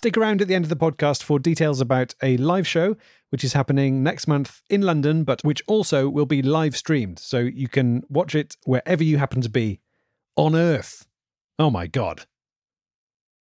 Stick around at the end of the podcast for details about a live show, which is happening next month in London, but which also will be live streamed. So you can watch it wherever you happen to be on Earth. Oh my God.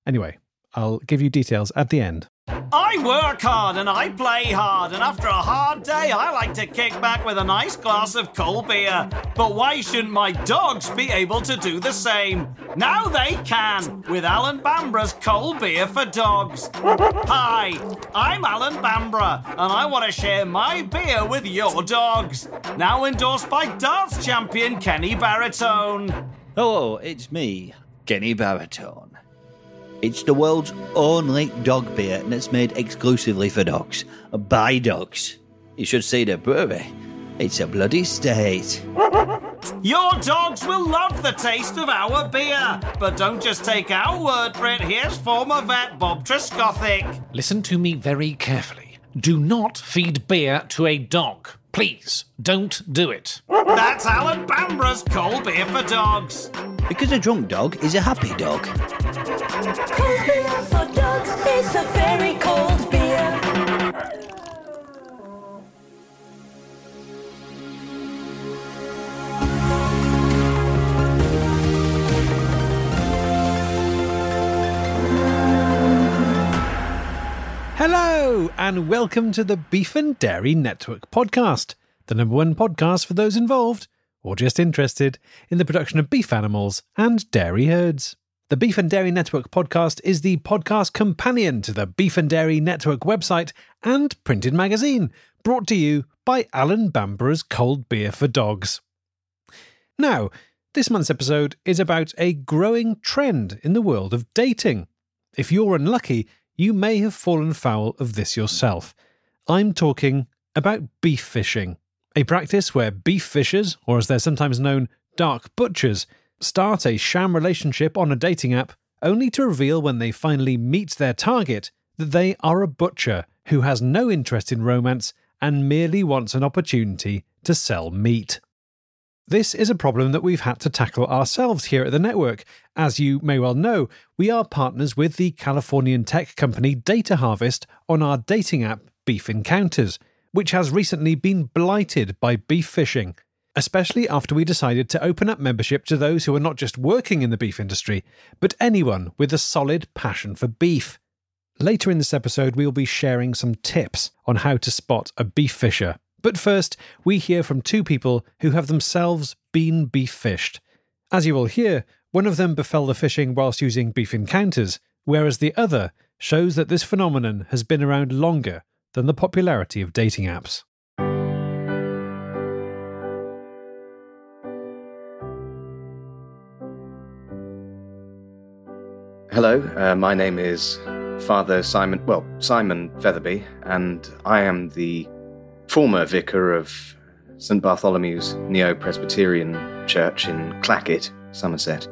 Anyway, I'll give you details at the end. I work hard and I play hard, and after a hard day, I like to kick back with a nice glass of cold beer. But why shouldn't my dogs be able to do the same? Now they can with Alan Bambra's cold beer for dogs. Hi, I'm Alan Bambra, and I want to share my beer with your dogs. Now endorsed by darts champion Kenny Baritone. Hello, it's me, Kenny Baritone. It's the world's only dog beer and it's made exclusively for dogs. By dogs. You should see the brewery. It's a bloody state. Your dogs will love the taste of our beer. But don't just take our word for it. Here's former vet Bob Trescothick. Listen to me very carefully. Do not feed beer to a dog. Please, don't do it. That's Alan Bambra's cold beer for dogs. Because a drunk dog is a happy dog. And welcome to the Beef and Dairy Network podcast, the number one podcast for those involved or just interested in the production of beef animals and dairy herds. The Beef and Dairy Network podcast is the podcast companion to the Beef and Dairy Network website and printed magazine, brought to you by Alan Bambra's Cold Beer for Dogs. Now, this month's episode is about a growing trend in the world of dating. If you're unlucky, you may have fallen foul of this yourself. I'm talking about beef fishing, a practice where beef fishers, or as they're sometimes known, dark butchers, start a sham relationship on a dating app only to reveal when they finally meet their target that they are a butcher who has no interest in romance and merely wants an opportunity to sell meat. This is a problem that we've had to tackle ourselves here at the network. As you may well know, we are partners with the Californian tech company Data Harvest on our dating app Beef Encounters, which has recently been blighted by beef fishing, especially after we decided to open up membership to those who are not just working in the beef industry, but anyone with a solid passion for beef. Later in this episode, we will be sharing some tips on how to spot a beef fisher. But first, we hear from two people who have themselves been beef fished. As you will hear, one of them befell the fishing whilst using beef encounters, whereas the other shows that this phenomenon has been around longer than the popularity of dating apps. Hello, uh, my name is Father Simon, well, Simon Featherby, and I am the former vicar of St Bartholomew's Neo Presbyterian Church in Clackett, Somerset.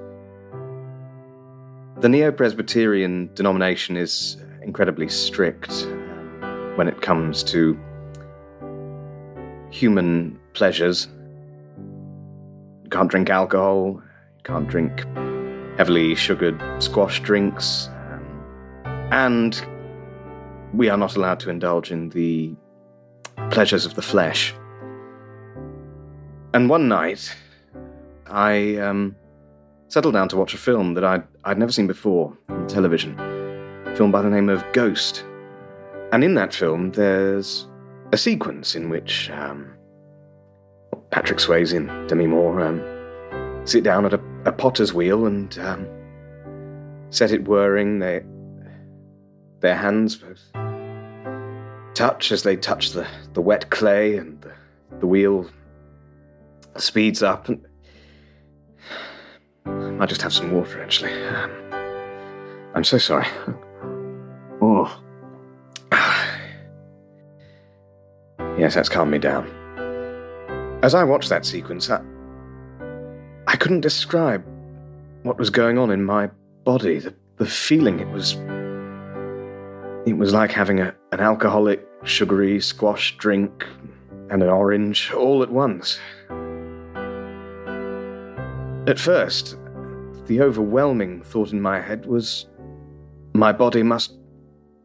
The Neo Presbyterian denomination is incredibly strict um, when it comes to human pleasures. You can't drink alcohol, you can't drink heavily sugared squash drinks, um, and we are not allowed to indulge in the pleasures of the flesh. And one night, I um, settled down to watch a film that I'd, I'd never seen before on television, a film by the name of Ghost. And in that film, there's a sequence in which um, Patrick Swayze and Demi Moore um, sit down at a, a potter's wheel and um, set it whirring. They, their hands both touch as they touch the, the wet clay, and the, the wheel speeds up. And I just have some water, actually. Um, I'm so sorry. Oh. Yes, that's calmed me down. As I watched that sequence, I, I couldn't describe what was going on in my body. The, the feeling it was. It was like having a, an alcoholic, sugary squash drink and an orange all at once. At first, the overwhelming thought in my head was my body must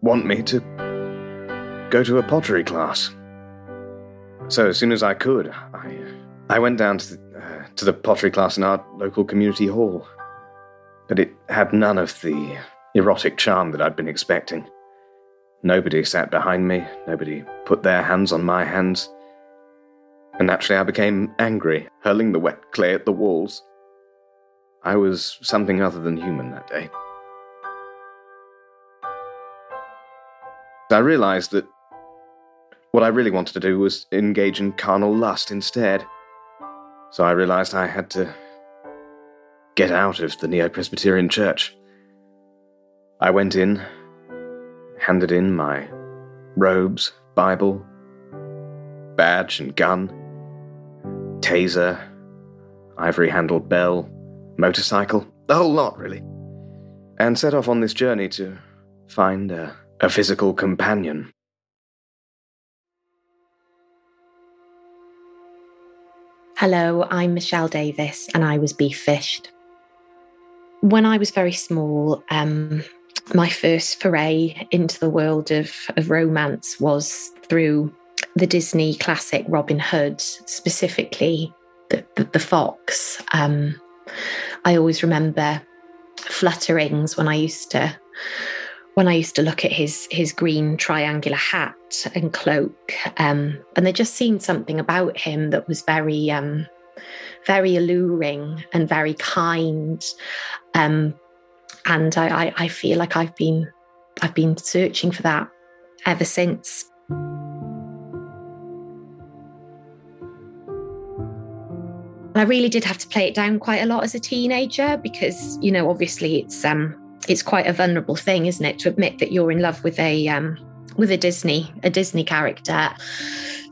want me to go to a pottery class. So as soon as I could, I I went down to the, uh, to the pottery class in our local community hall. But it had none of the erotic charm that I'd been expecting. Nobody sat behind me, nobody put their hands on my hands. And naturally, I became angry, hurling the wet clay at the walls. I was something other than human that day. I realized that what I really wanted to do was engage in carnal lust instead. So I realized I had to get out of the Neo Presbyterian Church. I went in, handed in my robes, Bible, badge and gun, taser, ivory handled bell, motorcycle, the whole lot, really, and set off on this journey to find a, a physical companion. Hello, I'm Michelle Davis, and I was beef fished. When I was very small, um, my first foray into the world of, of romance was through the Disney classic Robin Hood, specifically the, the, the fox. Um, I always remember flutterings when I used to when I used to look at his his green triangular hat and cloak, um, and there just seemed something about him that was very um, very alluring and very kind. Um, and I, I, I feel like I've been I've been searching for that ever since. I really did have to play it down quite a lot as a teenager because, you know, obviously it's um it's quite a vulnerable thing, isn't it, to admit that you're in love with a um with a Disney, a Disney character.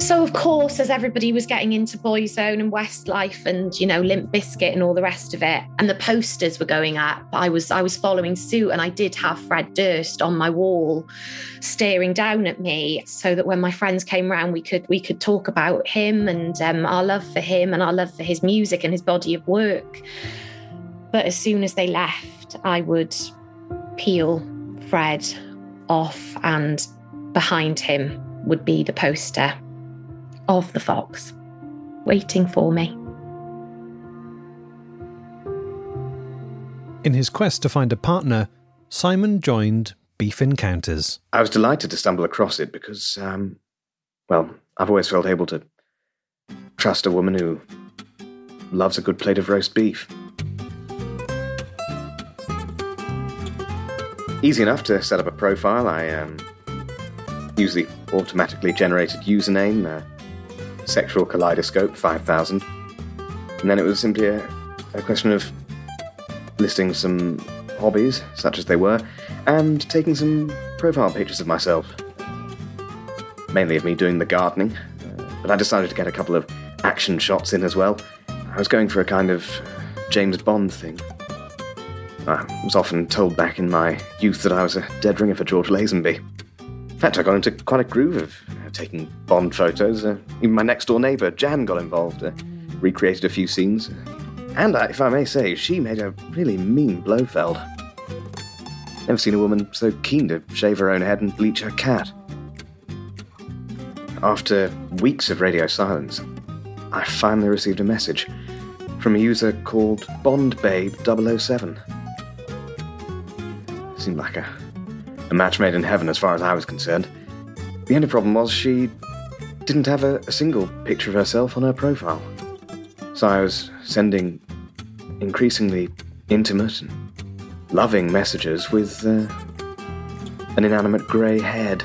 So of course, as everybody was getting into Boyzone and Westlife and you know Limp Bizkit and all the rest of it, and the posters were going up, I was I was following suit, and I did have Fred Durst on my wall, staring down at me, so that when my friends came round, we could we could talk about him and um, our love for him and our love for his music and his body of work. But as soon as they left, I would peel Fred off and behind him would be the poster of the fox waiting for me. In his quest to find a partner, Simon joined Beef Encounters. I was delighted to stumble across it because, um, well, I've always felt able to trust a woman who loves a good plate of roast beef. Easy enough to set up a profile. I um, use the automatically generated username, uh, Sexual Kaleidoscope 5000. And then it was simply a, a question of listing some hobbies, such as they were, and taking some profile pictures of myself. Mainly of me doing the gardening, uh, but I decided to get a couple of action shots in as well. I was going for a kind of James Bond thing. I was often told back in my youth that I was a dead ringer for George Lazenby. In fact, I got into quite a groove of uh, taking Bond photos. Uh, even my next door neighbour, Jan, got involved, uh, recreated a few scenes. And uh, if I may say, she made a really mean Blofeld. Never seen a woman so keen to shave her own head and bleach her cat. After weeks of radio silence, I finally received a message from a user called BondBabe007. Seemed like a, a match made in heaven as far as I was concerned. The only problem was she didn't have a, a single picture of herself on her profile. So I was sending increasingly intimate and loving messages with uh, an inanimate grey head.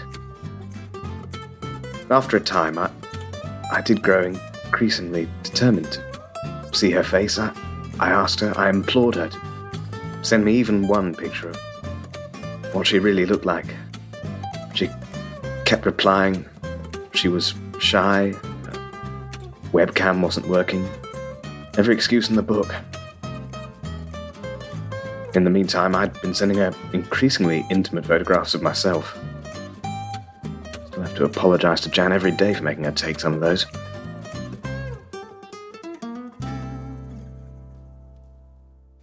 After a time, I, I did grow increasingly determined to see her face. I, I asked her, I implored her to send me even one picture of what she really looked like. She kept replying she was shy, webcam wasn't working, every excuse in the book. In the meantime, I'd been sending her increasingly intimate photographs of myself. Still have to apologize to Jan every day for making her take some of those.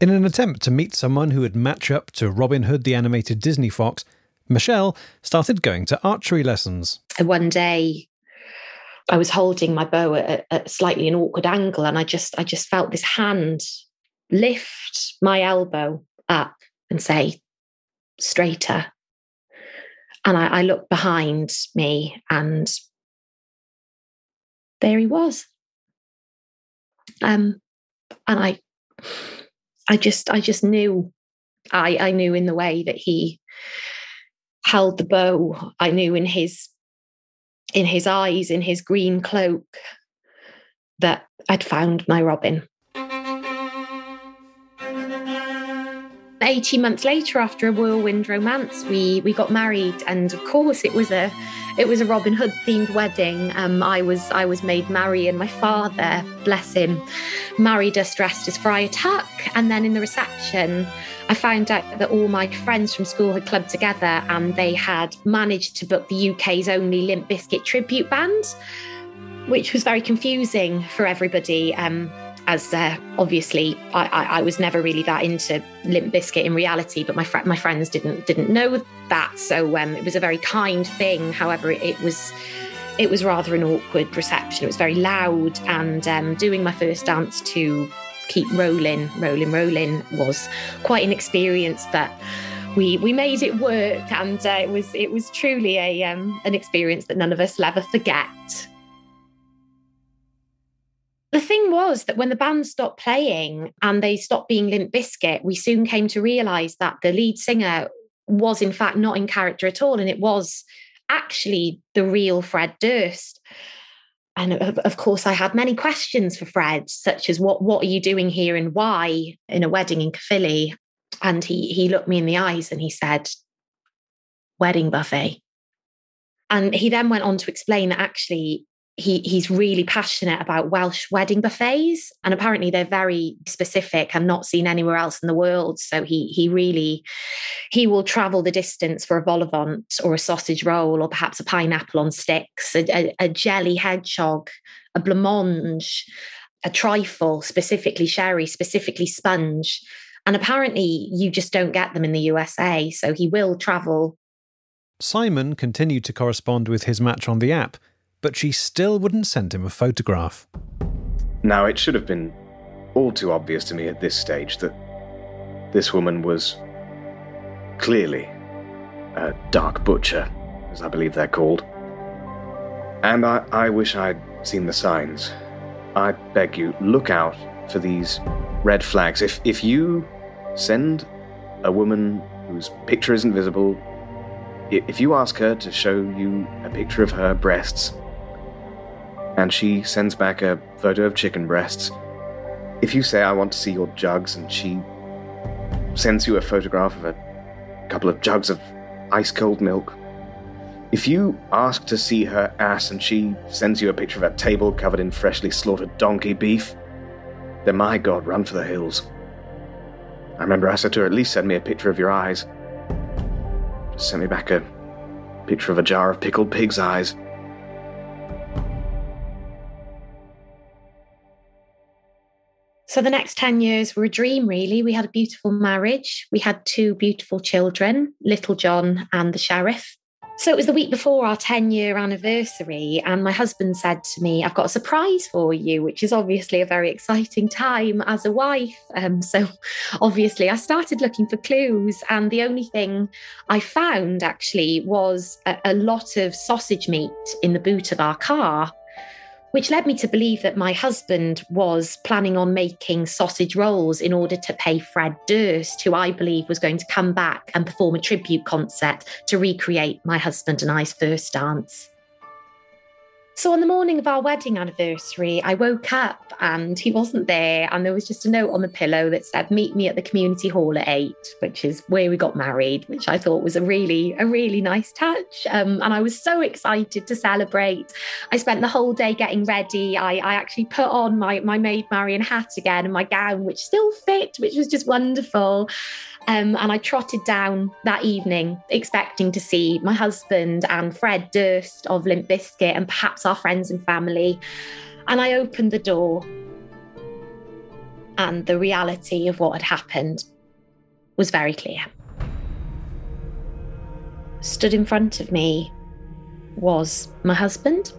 In an attempt to meet someone who would match up to Robin Hood the animated Disney fox, Michelle started going to archery lessons. One day I was holding my bow at, at slightly an awkward angle and I just I just felt this hand lift my elbow up and say straighter. And I, I looked behind me and there he was. Um and I I just I just knew I I knew in the way that he held the bow. I knew in his in his eyes, in his green cloak, that I'd found my Robin. 18 months later after a whirlwind romance we we got married and of course it was a it was a Robin Hood themed wedding. Um, I was I was made Mary and my father bless him married us dressed as Friar Tuck. And then in the reception I found out that all my friends from school had clubbed together and they had managed to book the UK's only Limp Bizkit tribute band which was very confusing for everybody. Um, as uh, obviously I, I, I, was never really that into Limp Bizkit in reality, but my fr- my friends didn't didn't know that, so um, it was a very kind thing. However, it, it, was it was rather an awkward reception. It was very loud, and um, doing my first dance to keep rolling, rolling, rolling was quite an experience, but. We, we made it work, and uh, it was it was truly a um, an experience that none of us will ever forget. The thing was that when the band stopped playing and they stopped being Limp Bizkit, we soon came to realize that the lead singer was in fact not in character at all, and it was actually the real Fred Durst. And uh, of, of course, I had many questions for Fred, such as what what are you doing here and why in a wedding in Caerphilly? And he he looked me in the eyes and he said, "Wedding buffet." And he then went on to explain that actually he he's really passionate about Welsh wedding buffets, and apparently they're very specific and not seen anywhere else in the world. So he he really he will travel the distance for a vol au vent or a sausage roll or perhaps a pineapple on sticks, a, a, a jelly hedgehog, a blancmange, a trifle, specifically sherry, specifically sponge. And apparently, you just don't get them in the USA. So he will travel. Simon continued to correspond with his match on the app but she still wouldn't send him a photograph. Now, it should have been all too obvious to me at this stage that this woman was clearly a dark butcher, as I believe they're called. And I, I wish I'd seen the signs. I beg you, look out for these red flags. If, if you send a woman whose picture isn't visible, if you ask her to show you a picture of her breasts, and she sends back a photo of chicken breasts. If you say, I want to see your jugs, and she sends you a photograph of a couple of jugs of ice cold milk. If you ask to see her ass and she sends you a picture of a table covered in freshly slaughtered donkey beef, then my god, run for the hills. I remember I said to her, at least send me a picture of your eyes. Just send me back a picture of a jar of pickled pig's eyes. So the next 10 years were a dream, really. We had a beautiful marriage. We had two beautiful children, Little John and the Sheriff. So it was the week before our 10 year anniversary, and my husband said to me, I've got a surprise for you, which is obviously a very exciting time as a wife. Um, so obviously, I started looking for clues, and the only thing I found actually was a, a lot of sausage meat in the boot of our car which led me to believe that my husband was planning on making sausage rolls in order to pay Fred Durst, who I believe was going to come back and perform a tribute concert to recreate my husband and I's first dance. So on the morning of our wedding anniversary, I woke up and he wasn't there. And there was just a note on the pillow that said, Meet me at the community hall at eight, which is where we got married, which I thought was a really, a really nice touch. Um, and I was so excited to celebrate. I spent the whole day getting ready. I, I actually put on my, my Maid Marian hat again and my gown, which still fit, which was just wonderful. Um, and I trotted down that evening, expecting to see my husband and Fred Durst of Limp Bizkit and perhaps our friends and family. And I opened the door, and the reality of what had happened was very clear. stood in front of me was my husband.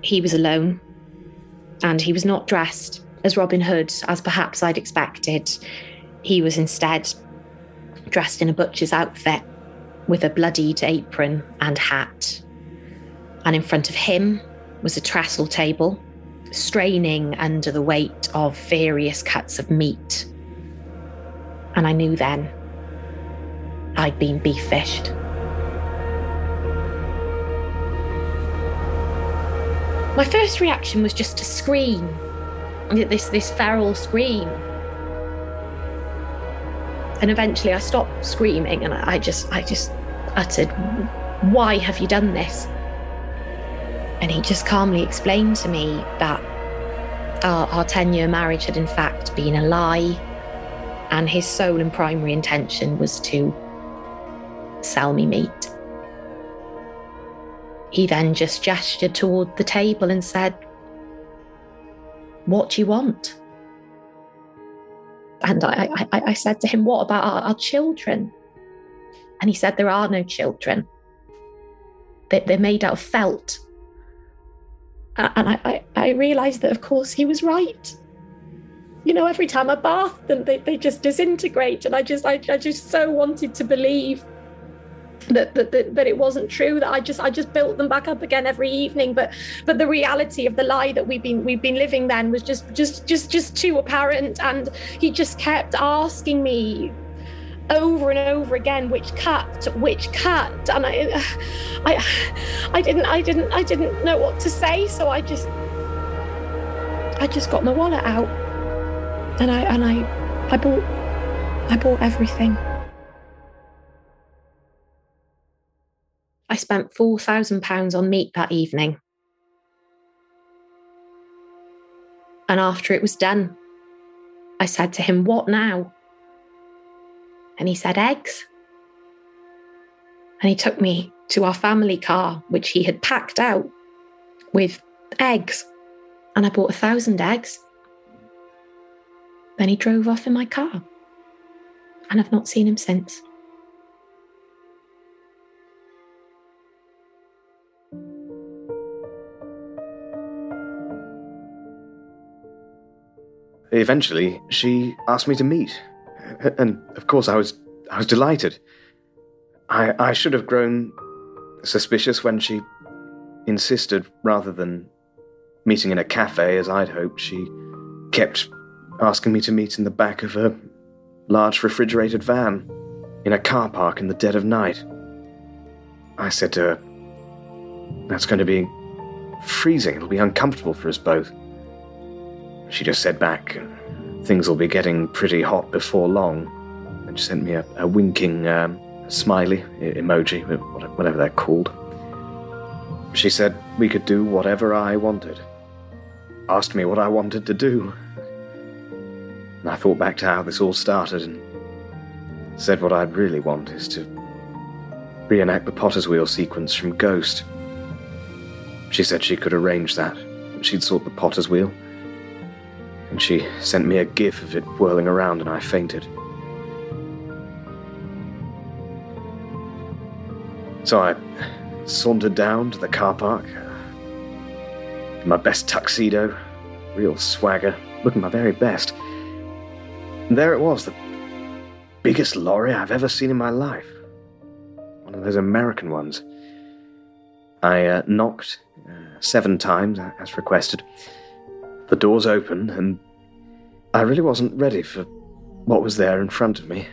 He was alone and he was not dressed as Robin Hood as perhaps I'd expected. He was instead dressed in a butcher's outfit with a bloodied apron and hat. And in front of him was a trestle table, straining under the weight of various cuts of meat. And I knew then I'd been beef fished. My first reaction was just to scream. This this feral scream. And eventually I stopped screaming and I just I just uttered, Why have you done this? And he just calmly explained to me that our, our 10 year marriage had in fact been a lie, and his sole and primary intention was to sell me meat. He then just gestured toward the table and said, What do you want? And I, I, I said to him, What about our, our children? And he said, There are no children. They, they're made out of felt. And I, I, I realized that, of course, he was right. You know, every time I bath them, they, they just disintegrate. And I just, I, I just so wanted to believe that, that, that that it wasn't true that I just I just built them back up again every evening. But but the reality of the lie that we've been we've been living then was just just just just too apparent. And he just kept asking me over and over again which cut which cut. And I I I didn't I didn't I didn't know what to say. So I just I just got my wallet out and I and I I bought I bought everything I spent £4,000 on meat that evening. And after it was done, I said to him, What now? And he said, Eggs. And he took me to our family car, which he had packed out with eggs. And I bought a thousand eggs. Then he drove off in my car. And I've not seen him since. Eventually, she asked me to meet, and of course, I was I was delighted. I I should have grown suspicious when she insisted, rather than meeting in a cafe as I'd hoped. She kept asking me to meet in the back of a large refrigerated van in a car park in the dead of night. I said to her, "That's going to be freezing. It'll be uncomfortable for us both." She just said back, things will be getting pretty hot before long. And she sent me a, a winking um, smiley emoji, whatever they're called. She said we could do whatever I wanted. Asked me what I wanted to do. And I thought back to how this all started and said what I'd really want is to reenact the Potter's Wheel sequence from Ghost. She said she could arrange that. She'd sort the Potter's Wheel and she sent me a gif of it whirling around, and I fainted. So I sauntered down to the car park, in my best tuxedo, real swagger, looking my very best. And there it was, the biggest lorry I've ever seen in my life. One of those American ones. I uh, knocked uh, seven times, as requested. The doors opened, and I really wasn't ready for what was there in front of me.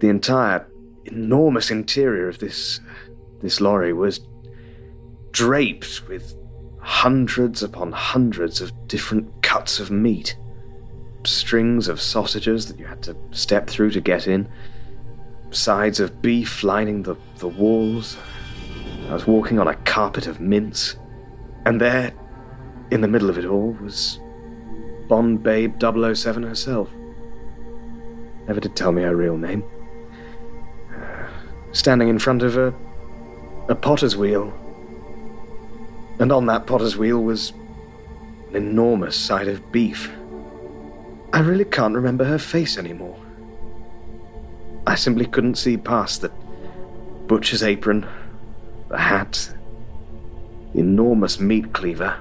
The entire enormous interior of this this lorry was draped with hundreds upon hundreds of different cuts of meat, strings of sausages that you had to step through to get in, sides of beef lining the, the walls. I was walking on a carpet of mince, and there, in the middle of it all, was Bond Babe 007 herself. Never did tell me her real name. Uh, standing in front of a, a potter's wheel. And on that potter's wheel was an enormous side of beef. I really can't remember her face anymore. I simply couldn't see past the butcher's apron, the hat, the enormous meat cleaver.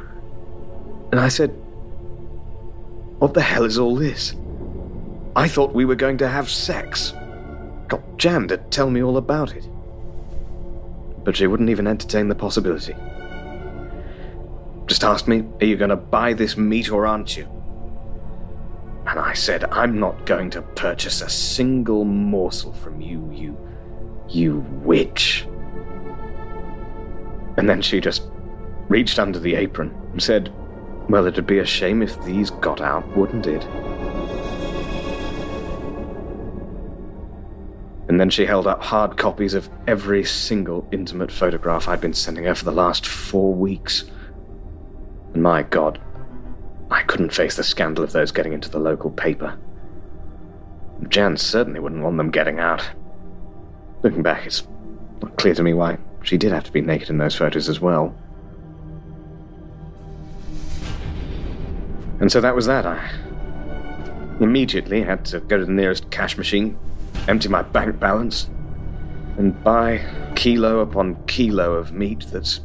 And I said, What the hell is all this? I thought we were going to have sex. Got Jan to tell me all about it. But she wouldn't even entertain the possibility. Just asked me, Are you going to buy this meat or aren't you? And I said, I'm not going to purchase a single morsel from you, you. you witch. And then she just reached under the apron and said, Well, it'd be a shame if these got out, wouldn't it? And then she held up hard copies of every single intimate photograph I'd been sending her for the last four weeks. And my God, I couldn't face the scandal of those getting into the local paper. Jan certainly wouldn't want them getting out. Looking back, it's not clear to me why she did have to be naked in those photos as well. And so that was that. I immediately had to go to the nearest cash machine, empty my bank balance, and buy kilo upon kilo of meat that's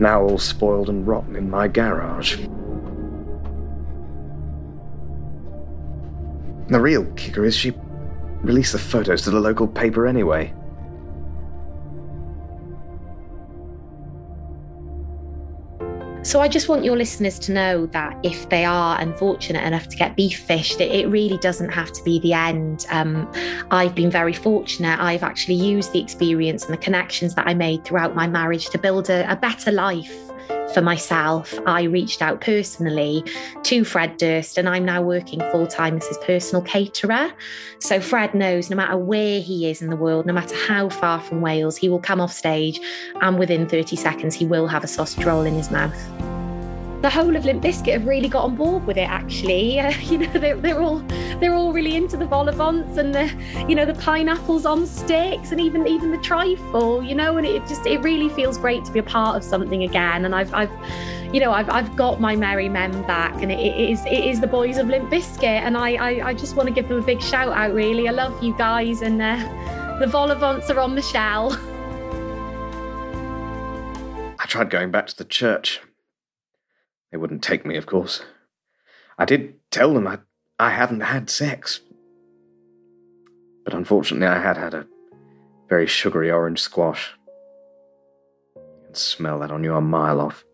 now all spoiled and rotten in my garage. The real kicker is she released the photos to the local paper anyway. So I just want your listeners to know that if they are unfortunate enough to get beef fished, it, it really doesn't have to be the end. Um, I've been very fortunate. I've actually used the experience and the connections that I made throughout my marriage to build a, a better life for myself. I reached out personally to Fred Durst, and I'm now working full time as his personal caterer. So Fred knows no matter where he is in the world, no matter how far from Wales, he will come off stage, and within 30 seconds, he will have a sausage roll in his mouth the whole of Limp Bizkit have really got on board with it. Actually, uh, you know, they're, they're all they're all really into the vol au vents and the you know the pineapples on sticks and even even the trifle. You know, and it just it really feels great to be a part of something again. And I've I've you know I've, I've got my merry men back, and it, it is it is the boys of Limp Bizkit, and I, I I just want to give them a big shout out. Really, I love you guys, and uh, the vol au vents are on the shell. I tried going back to the church. They wouldn't take me, of course. I did tell them I, I hadn't had sex. But unfortunately, I had had a very sugary orange squash. You can smell that on you a mile off.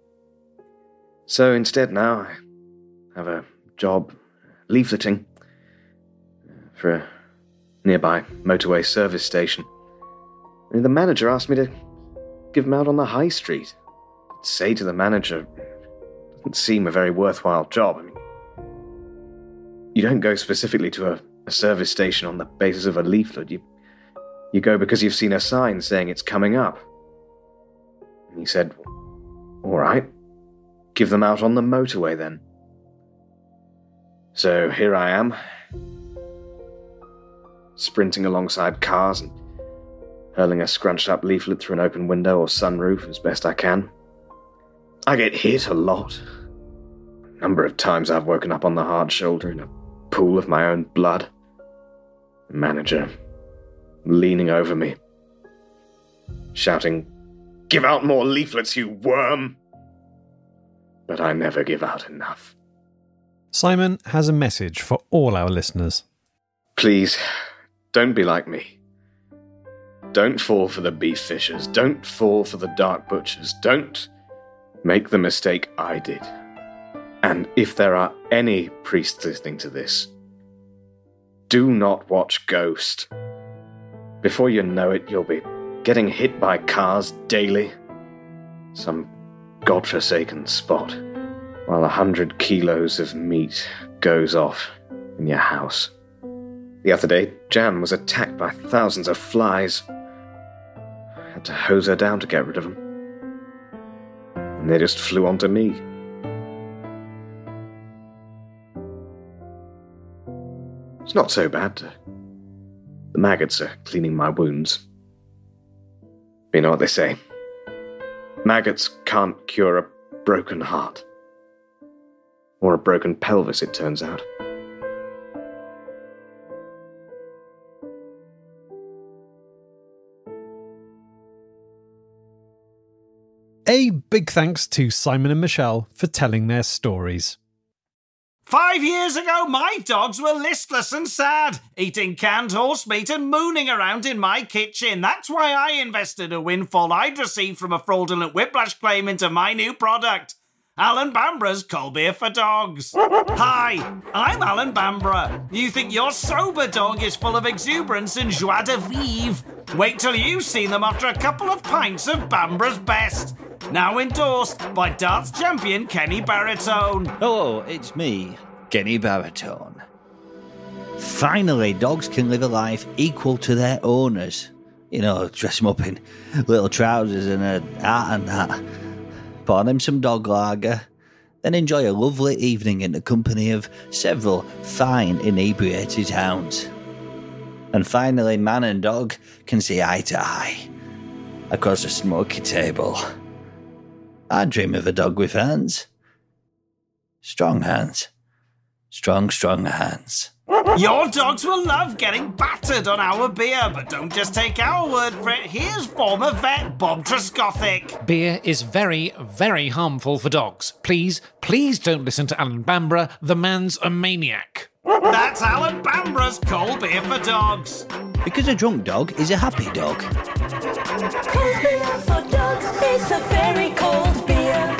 So instead, now I have a job leafleting for a nearby motorway service station. And the manager asked me to give them out on the high street. Say to the manager, doesn't seem a very worthwhile job. I mean, you don't go specifically to a, a service station on the basis of a leaflet. You, you go because you've seen a sign saying it's coming up. And he said, All right, give them out on the motorway then. So here I am, sprinting alongside cars and hurling a scrunched up leaflet through an open window or sunroof as best I can. I get hit a lot. A number of times I've woken up on the hard shoulder in a pool of my own blood. The manager leaning over me, shouting, Give out more leaflets, you worm! But I never give out enough. Simon has a message for all our listeners. Please, don't be like me. Don't fall for the beef fishers. Don't fall for the dark butchers. Don't make the mistake I did. And if there are any priests listening to this, do not watch Ghost. Before you know it, you'll be getting hit by cars daily. Some godforsaken spot, while a hundred kilos of meat goes off in your house. The other day, Jan was attacked by thousands of flies. Had to hose her down to get rid of them they just flew onto me. It's not so bad. The maggots are cleaning my wounds. You know what they say maggots can't cure a broken heart. Or a broken pelvis, it turns out. A big thanks to Simon and Michelle for telling their stories. Five years ago, my dogs were listless and sad, eating canned horse meat and mooning around in my kitchen. That's why I invested a windfall I'd received from a fraudulent whiplash claim into my new product. Alan Bambra's cold beer for dogs. Hi, I'm Alan Bambra. You think your sober dog is full of exuberance and joie de vivre? Wait till you've seen them after a couple of pints of Bambra's best. Now endorsed by darts champion Kenny Baritone. Hello, it's me, Kenny Baritone. Finally, dogs can live a life equal to their owners. You know, dress them up in little trousers and a hat and that. Pour him some dog lager, then enjoy a lovely evening in the company of several fine inebriated hounds. And finally, man and dog can see eye to eye across a smoky table. I dream of a dog with hands. Strong hands. Strong, strong hands. Your dogs will love getting battered on our beer, but don't just take our word for it. Here's former vet Bob Truscothick. Beer is very, very harmful for dogs. Please, please don't listen to Alan Bambra. The man's a maniac. That's Alan Bambra's cold beer for dogs. Because a drunk dog is a happy dog. Cold beer for dogs. It's a very cold beer.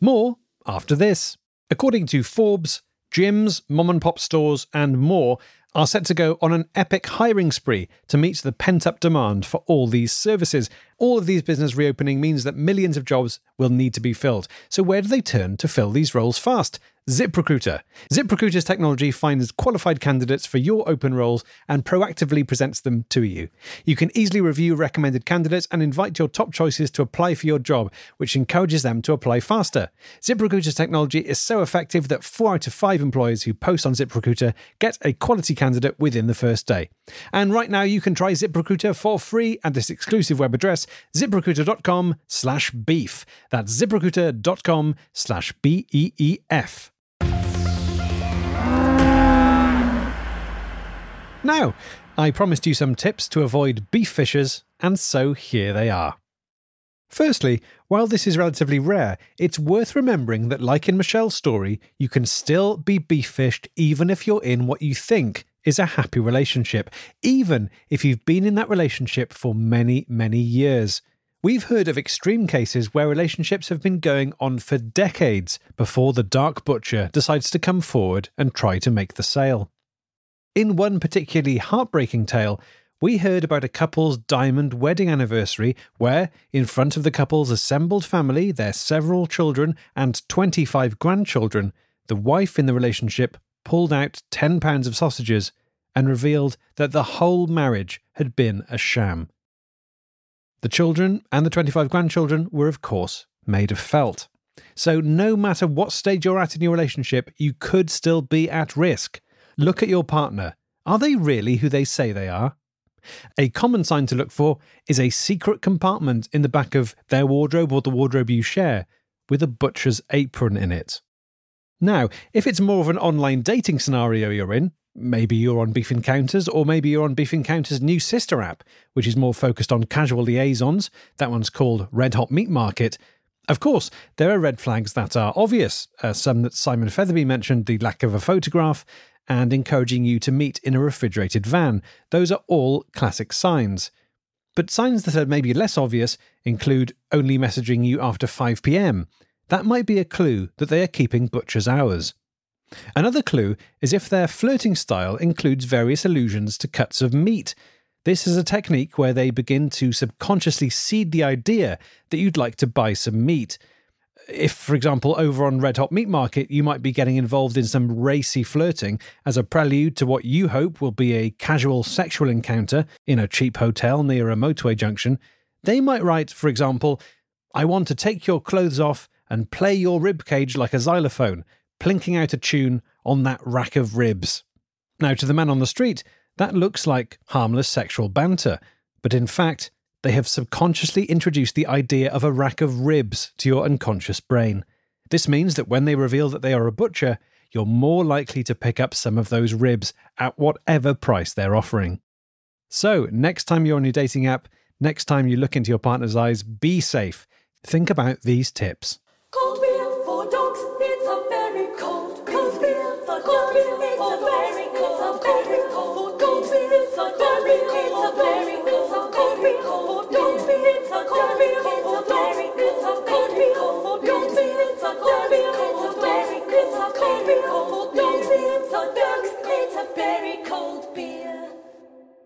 More after this. According to Forbes, gyms, mom and pop stores, and more are set to go on an epic hiring spree to meet the pent up demand for all these services. All of these business reopening means that millions of jobs will need to be filled. So, where do they turn to fill these roles fast? ZipRecruiter. ZipRecruiter's technology finds qualified candidates for your open roles and proactively presents them to you. You can easily review recommended candidates and invite your top choices to apply for your job, which encourages them to apply faster. ZipRecruiter's technology is so effective that four out of five employers who post on ZipRecruiter get a quality candidate within the first day. And right now you can try ZipRecruiter for free at this exclusive web address, ziprecruiter.com slash beef. That's ziprecruiter.com slash B-E-E-F. Now, I promised you some tips to avoid beef fishers, and so here they are. Firstly, while this is relatively rare, it's worth remembering that, like in Michelle's story, you can still be beef fished even if you're in what you think is a happy relationship, even if you've been in that relationship for many, many years. We've heard of extreme cases where relationships have been going on for decades before the dark butcher decides to come forward and try to make the sale. In one particularly heartbreaking tale, we heard about a couple's diamond wedding anniversary where, in front of the couple's assembled family, their several children, and 25 grandchildren, the wife in the relationship pulled out 10 pounds of sausages and revealed that the whole marriage had been a sham. The children and the 25 grandchildren were, of course, made of felt. So, no matter what stage you're at in your relationship, you could still be at risk. Look at your partner. Are they really who they say they are? A common sign to look for is a secret compartment in the back of their wardrobe or the wardrobe you share with a butcher's apron in it. Now, if it's more of an online dating scenario you're in, maybe you're on Beef Encounters, or maybe you're on Beef Encounters' new sister app, which is more focused on casual liaisons. That one's called Red Hot Meat Market. Of course, there are red flags that are obvious, uh, some that Simon Featherby mentioned the lack of a photograph and encouraging you to meet in a refrigerated van. Those are all classic signs. But signs that are maybe less obvious include only messaging you after 5 pm. That might be a clue that they are keeping butcher's hours. Another clue is if their flirting style includes various allusions to cuts of meat. This is a technique where they begin to subconsciously seed the idea that you'd like to buy some meat. If, for example, over on Red Hot Meat Market, you might be getting involved in some racy flirting as a prelude to what you hope will be a casual sexual encounter in a cheap hotel near a motorway junction, they might write, for example, I want to take your clothes off and play your rib cage like a xylophone, plinking out a tune on that rack of ribs. Now, to the man on the street, that looks like harmless sexual banter, but in fact, they have subconsciously introduced the idea of a rack of ribs to your unconscious brain. This means that when they reveal that they are a butcher, you're more likely to pick up some of those ribs at whatever price they're offering. So, next time you're on your dating app, Next time you look into your partner's eyes, be safe. Think about these tips.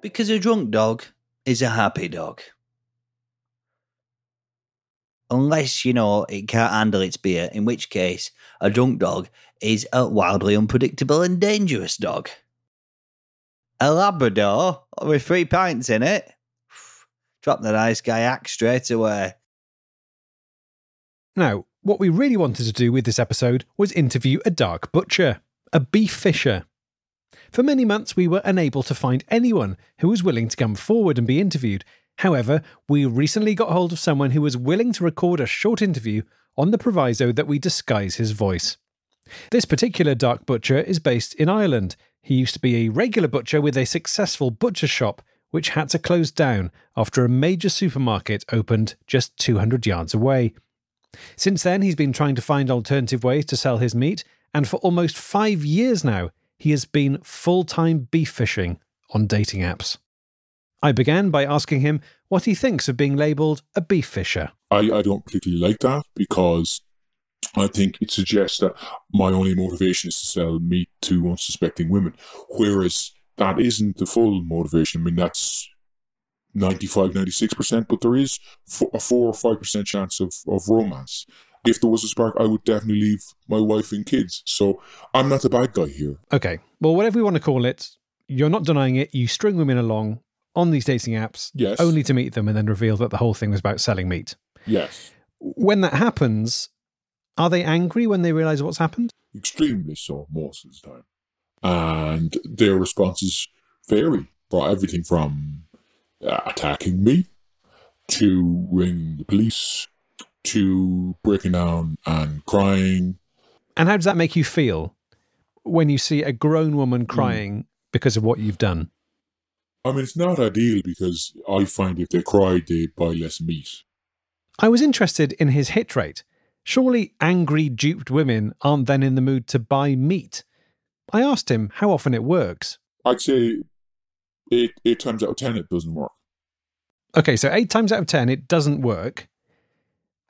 Because a drunk dog is a happy dog. Unless, you know, it can't handle its beer, in which case, a drunk dog is a wildly unpredictable and dangerous dog. A Labrador with three pints in it. Drop the nice guy axe straight away. Now, what we really wanted to do with this episode was interview a dark butcher, a beef fisher. For many months, we were unable to find anyone who was willing to come forward and be interviewed. However, we recently got hold of someone who was willing to record a short interview on the proviso that we disguise his voice. This particular dark butcher is based in Ireland. He used to be a regular butcher with a successful butcher shop, which had to close down after a major supermarket opened just 200 yards away. Since then, he's been trying to find alternative ways to sell his meat, and for almost five years now, he has been full time beef fishing on dating apps. I began by asking him what he thinks of being labelled a beef fisher. I, I don't particularly like that because I think it suggests that my only motivation is to sell meat to unsuspecting women, whereas that isn't the full motivation. I mean, that's 95, 96%, but there is a 4 or 5% chance of, of romance. If there was a spark, I would definitely leave my wife and kids. So I'm not a bad guy here. Okay, well, whatever we want to call it, you're not denying it. You string women along on these dating apps Yes. only to meet them and then reveal that the whole thing was about selling meat. Yes. When that happens, are they angry when they realize what's happened? extremely so most of the time. And their responses vary for everything from uh, attacking me to ringing the police to breaking down and crying. And how does that make you feel when you see a grown woman hmm. crying because of what you've done? I mean, it's not ideal because I find if they cry, they buy less meat. I was interested in his hit rate. Surely angry, duped women aren't then in the mood to buy meat. I asked him how often it works. I'd say eight, eight times out of ten, it doesn't work. Okay, so eight times out of ten, it doesn't work.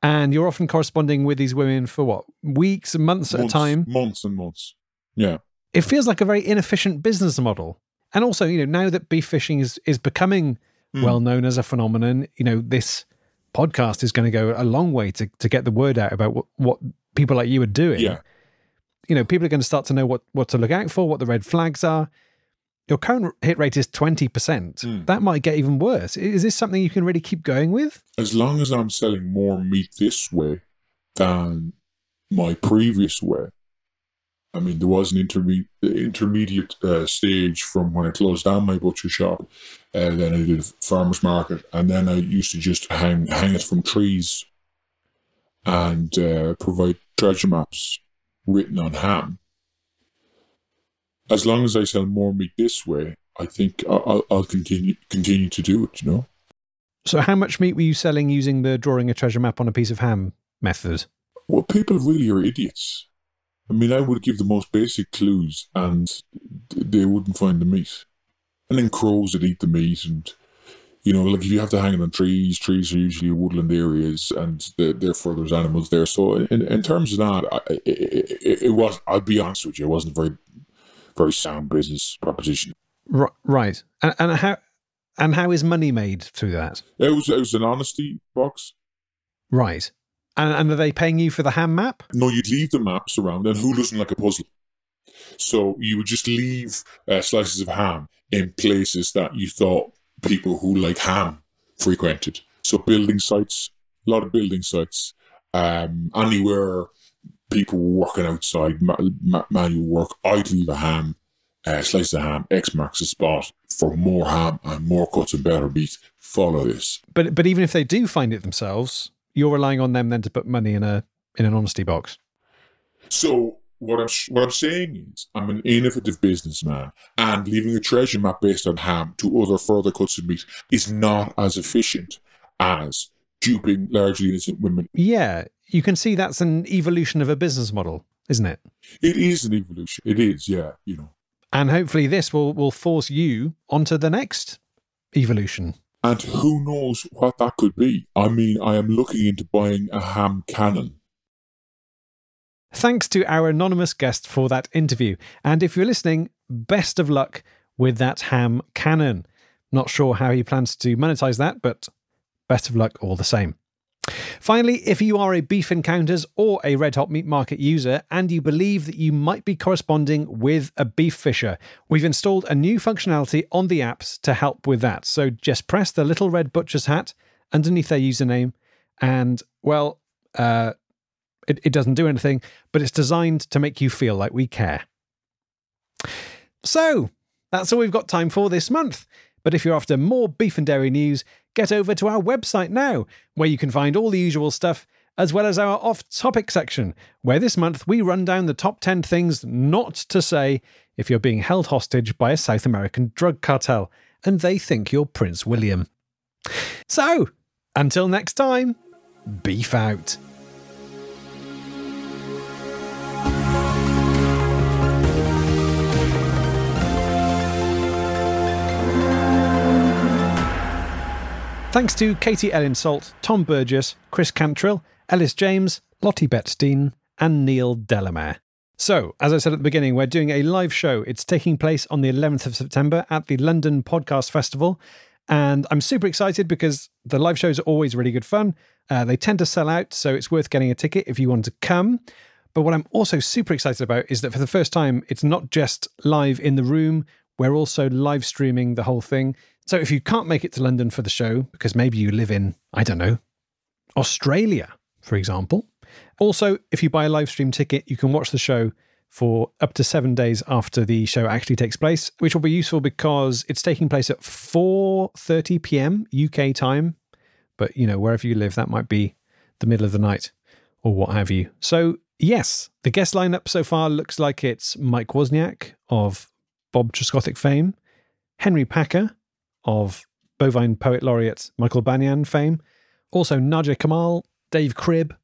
And you're often corresponding with these women for what? Weeks, and months at a time? Months and months. Yeah. It feels like a very inefficient business model. And also, you know, now that beef fishing is, is becoming Hmm. well known as a phenomenon, you know, this podcast is going to go a long way to, to get the word out about what, what people like you are doing. Yeah. You know, people are going to start to know what, what to look out for, what the red flags are. Your current hit rate is 20%. Hmm. That might get even worse. Is this something you can really keep going with? as long as I'm selling more meat this way than my previous way, I mean, there was an interme- intermediate uh, stage from when I closed down my butcher shop, uh, then I did a farmer's market, and then I used to just hang, hang it from trees and uh, provide treasure maps written on ham. As long as I sell more meat this way, I think I'll, I'll continue continue to do it. You know. So, how much meat were you selling using the drawing a treasure map on a piece of ham method? Well, people really are idiots. I mean, I would give the most basic clues and they wouldn't find the meat. And then crows that eat the meat, and you know, like if you have to hang it on trees, trees are usually woodland areas, and the, therefore there's animals there. So, in, in terms of that, I, it, it, it was. I'll be honest with you, it wasn't very, very sound business proposition. Right. And, and how and how is money made through that? It was. It was an honesty box. Right. And, and are they paying you for the ham map? No, you'd leave the maps around, and who doesn't like a puzzle? So you would just leave uh, slices of ham in places that you thought people who like ham frequented. So building sites, a lot of building sites, um, anywhere people working outside, ma- ma- manual work, I'd leave a ham, uh, slice of ham, X marks the spot for more ham and more cuts and better meat. Follow this. But but even if they do find it themselves, you're relying on them then to put money in a in an honesty box. So what I'm what I'm saying is I'm an innovative businessman, and leaving a treasure map based on ham to other further cuts of meat is not as efficient as duping largely innocent women. Yeah, you can see that's an evolution of a business model, isn't it? It is an evolution. It is, yeah, you know. And hopefully this will, will force you onto the next evolution. And who knows what that could be? I mean, I am looking into buying a ham cannon. Thanks to our anonymous guest for that interview. And if you're listening, best of luck with that ham cannon. Not sure how he plans to monetize that, but best of luck all the same. Finally, if you are a Beef Encounters or a Red Hot Meat Market user and you believe that you might be corresponding with a beef fisher, we've installed a new functionality on the apps to help with that. So just press the little red butcher's hat underneath their username, and well, uh, it, it doesn't do anything, but it's designed to make you feel like we care. So, that's all we've got time for this month. But if you're after more beef and dairy news, get over to our website now, where you can find all the usual stuff, as well as our off topic section, where this month we run down the top 10 things not to say if you're being held hostage by a South American drug cartel and they think you're Prince William. So, until next time, beef out. Thanks to Katie Elin-Salt, Tom Burgess, Chris Cantrill, Elis James, Lotte Betts-Dean, and Neil Delamere. So, as I said at the beginning, we're doing a live show. It's taking place on the 11th of September at the London Podcast Festival. And I'm super excited because the live shows are always really good fun. Uh, they tend to sell out, so it's worth getting a ticket if you want to come. But what I'm also super excited about is that for the first time, it's not just live in the room, we're also live streaming the whole thing. So if you can't make it to London for the show, because maybe you live in, I don't know, Australia, for example. Also, if you buy a live stream ticket, you can watch the show for up to seven days after the show actually takes place, which will be useful because it's taking place at 4.30 p.m. UK time. But, you know, wherever you live, that might be the middle of the night or what have you. So, yes, the guest lineup so far looks like it's Mike Wozniak of Bob Trescothick fame, Henry Packer of bovine poet laureate Michael Banyan fame, also Nadia Kamil, Dave Cribb.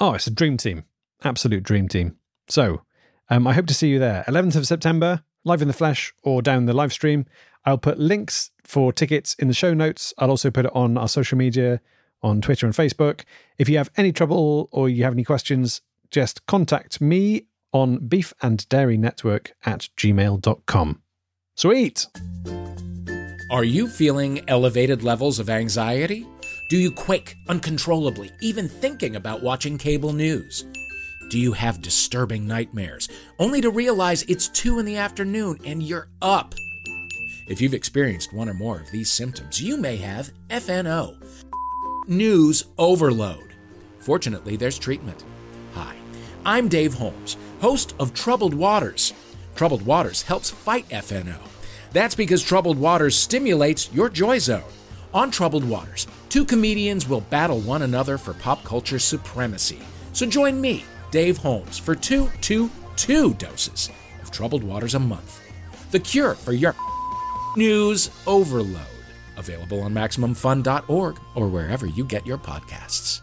Oh, it's a dream team. Absolute dream team. So, um, I hope to see you there. 11th of September, live in the flesh or down the live stream. I'll put links for tickets in the show notes. I'll also put it on our social media on Twitter and Facebook. If you have any trouble or you have any questions, just contact me on beefanddairynetwork at gmail.com. Sweet! Are you feeling elevated levels of anxiety? Do you quake uncontrollably, even thinking about watching cable news? Do you have disturbing nightmares, only to realize it's 2 in the afternoon and you're up? If you've experienced one or more of these symptoms, you may have FNO, news overload. Fortunately, there's treatment. Hi, I'm Dave Holmes, host of Troubled Waters. Troubled Waters helps fight FNO. That's because Troubled Waters stimulates your joy zone. On Troubled Waters, two comedians will battle one another for pop culture supremacy. So join me, Dave Holmes, for two, two, two doses of Troubled Waters a month. The cure for your news overload. Available on MaximumFun.org or wherever you get your podcasts.